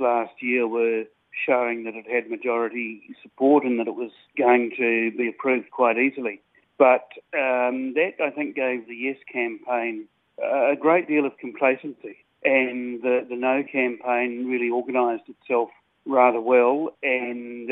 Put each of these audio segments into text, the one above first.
last year were showing that it had majority support and that it was going to be approved quite easily. But um, that, I think, gave the Yes campaign a great deal of complacency. And the, the No campaign really organised itself rather well and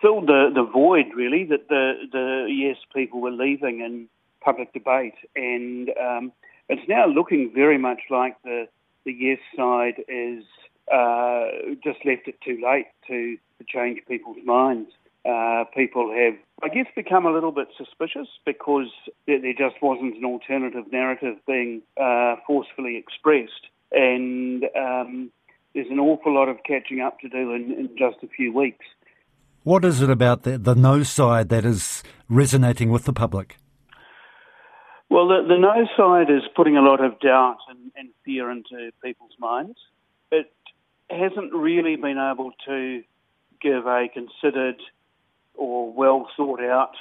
filled the, the void, really, that the, the Yes people were leaving in public debate. And um, it's now looking very much like the, the Yes side is uh, just left it too late to, to change people's minds. Uh, people have, I guess, become a little bit suspicious because there, there just wasn't an alternative narrative being uh, forcefully expressed. And um, there's an awful lot of catching up to do in, in just a few weeks. What is it about the, the no side that is resonating with the public? Well, the, the no side is putting a lot of doubt and, and fear into people's minds. It hasn't really been able to give a considered or well thought out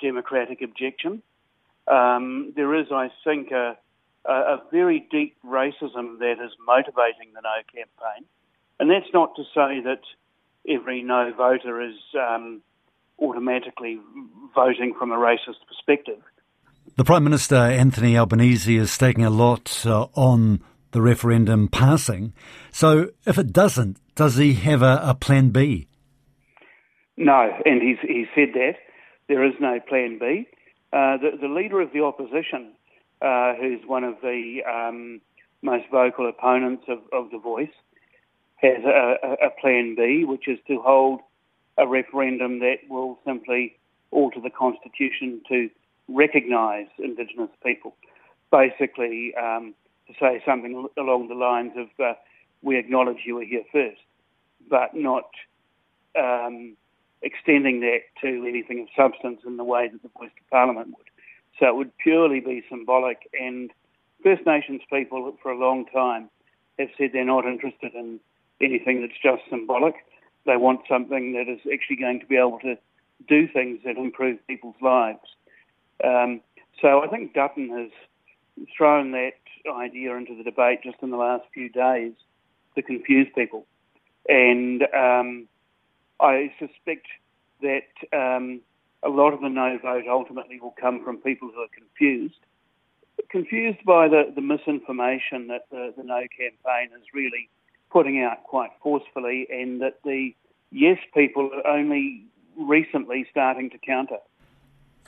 democratic objection. Um, there is, I think, a, a, very deep racism that is motivating the No campaign. And that's not to say that every No voter is um, automatically voting from a racist perspective. The Prime Minister, Anthony Albanese, is staking a lot uh, on the referendum passing. So if it doesn't, does he have a, a plan B? No, and he's, he said that. There is no plan B. Uh, the, the, leader of the opposition, uh, who's one of the um, most vocal opponents of, of the voice, has a, a, plan B, which is to hold a referendum that will simply alter the constitution to recognise Indigenous people. Basically, um, to say something along the lines of, uh, "We acknowledge you were here first, but not um, extending that to anything of substance in the way that the voice of Parliament would. So it would purely be symbolic. And First Nations people for a long time have said they're not interested in anything that's just symbolic. They want something that is actually going to be able to do things that improve people's lives. Um, so I think Dutton has thrown that idea into the debate just in the last few days to confuse people. And um, I suspect that um, a lot of the no vote ultimately will come from people who are confused. Confused by the, the misinformation that the, the no campaign is really putting out quite forcefully, and that the yes people are only recently starting to counter.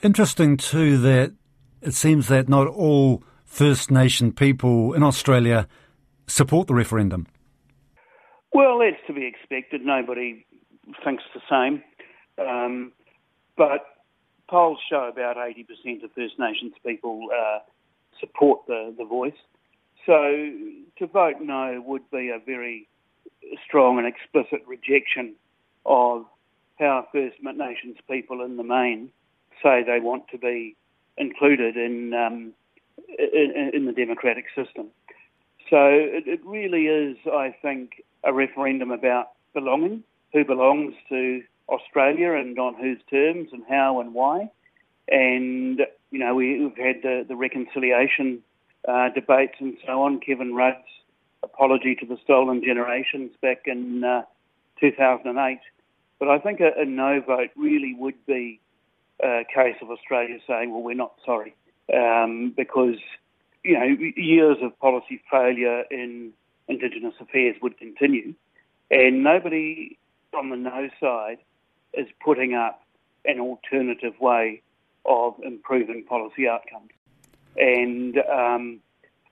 Interesting, too, that it seems that not all First Nation people in Australia support the referendum. Well, that's to be expected. Nobody thinks the same. Um, but polls show about 80% of First Nations people uh, support the, the voice. So to vote no would be a very strong and explicit rejection of how First Nations people in the main say they want to be included in, um, in, in, the democratic system. So it, it really is, I think, a referendum about belonging who belongs to Australia and on whose terms and how and why. And, you know, we, have had the, the reconciliation uh, debates and so on. Kevin Rudd's apology to the stolen generations back in uh, 2008. But I think a, a, no vote really would be a case of Australia saying, well, we're not sorry. Um, because, you know, years of policy failure in Indigenous affairs would continue. And nobody on the no side is putting up an alternative way of improving policy outcomes. And um,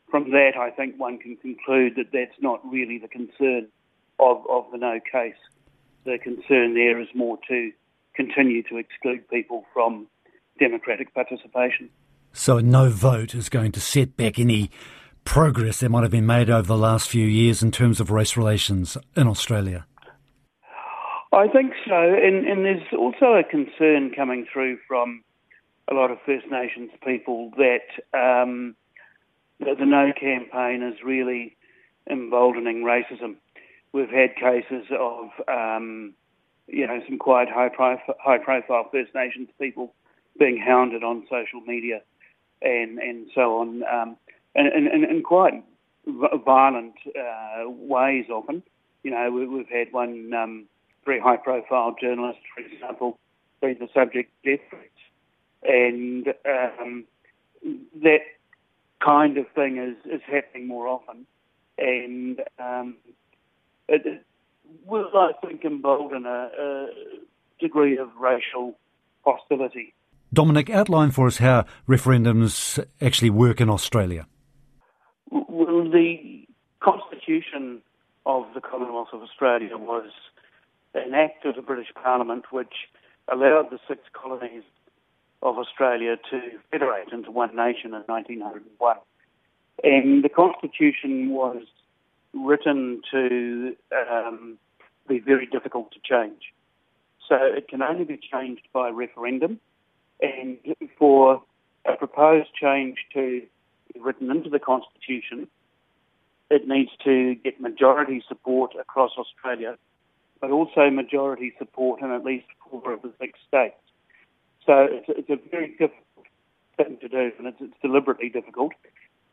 from that, I think one can conclude that that's not really the concern of, of the no case. The concern there is more to continue to exclude people from democratic participation. So, a no vote is going to set back any progress that might have been made over the last few years in terms of race relations in Australia? I think so, and, and there's also a concern coming through from a lot of First Nations people that, um, that the No campaign is really emboldening racism. We've had cases of, um, you know, some quite high, high profile First Nations people being hounded on social media and, and so on, um, and, quite violent uh, ways often. You know, we, have had one um, very high-profile journalist, for example, be the subject of death threats, and um, that kind of thing is, is happening more often, and um, it will, I think, embolden a, a degree of racial hostility. Dominic, outline for us how referendums actually work in Australia. Well, the Constitution of the Commonwealth of Australia was an act of the British Parliament which allowed the six colonies of Australia to federate into one nation in 1901. And the Constitution was written to um, be very difficult to change. So it can only be changed by referendum. And for a proposed change to be written into the Constitution, it needs to get majority support across Australia, but also majority support in at least four of the six states. So it's, it's a very difficult thing to do, and it's, it's deliberately difficult.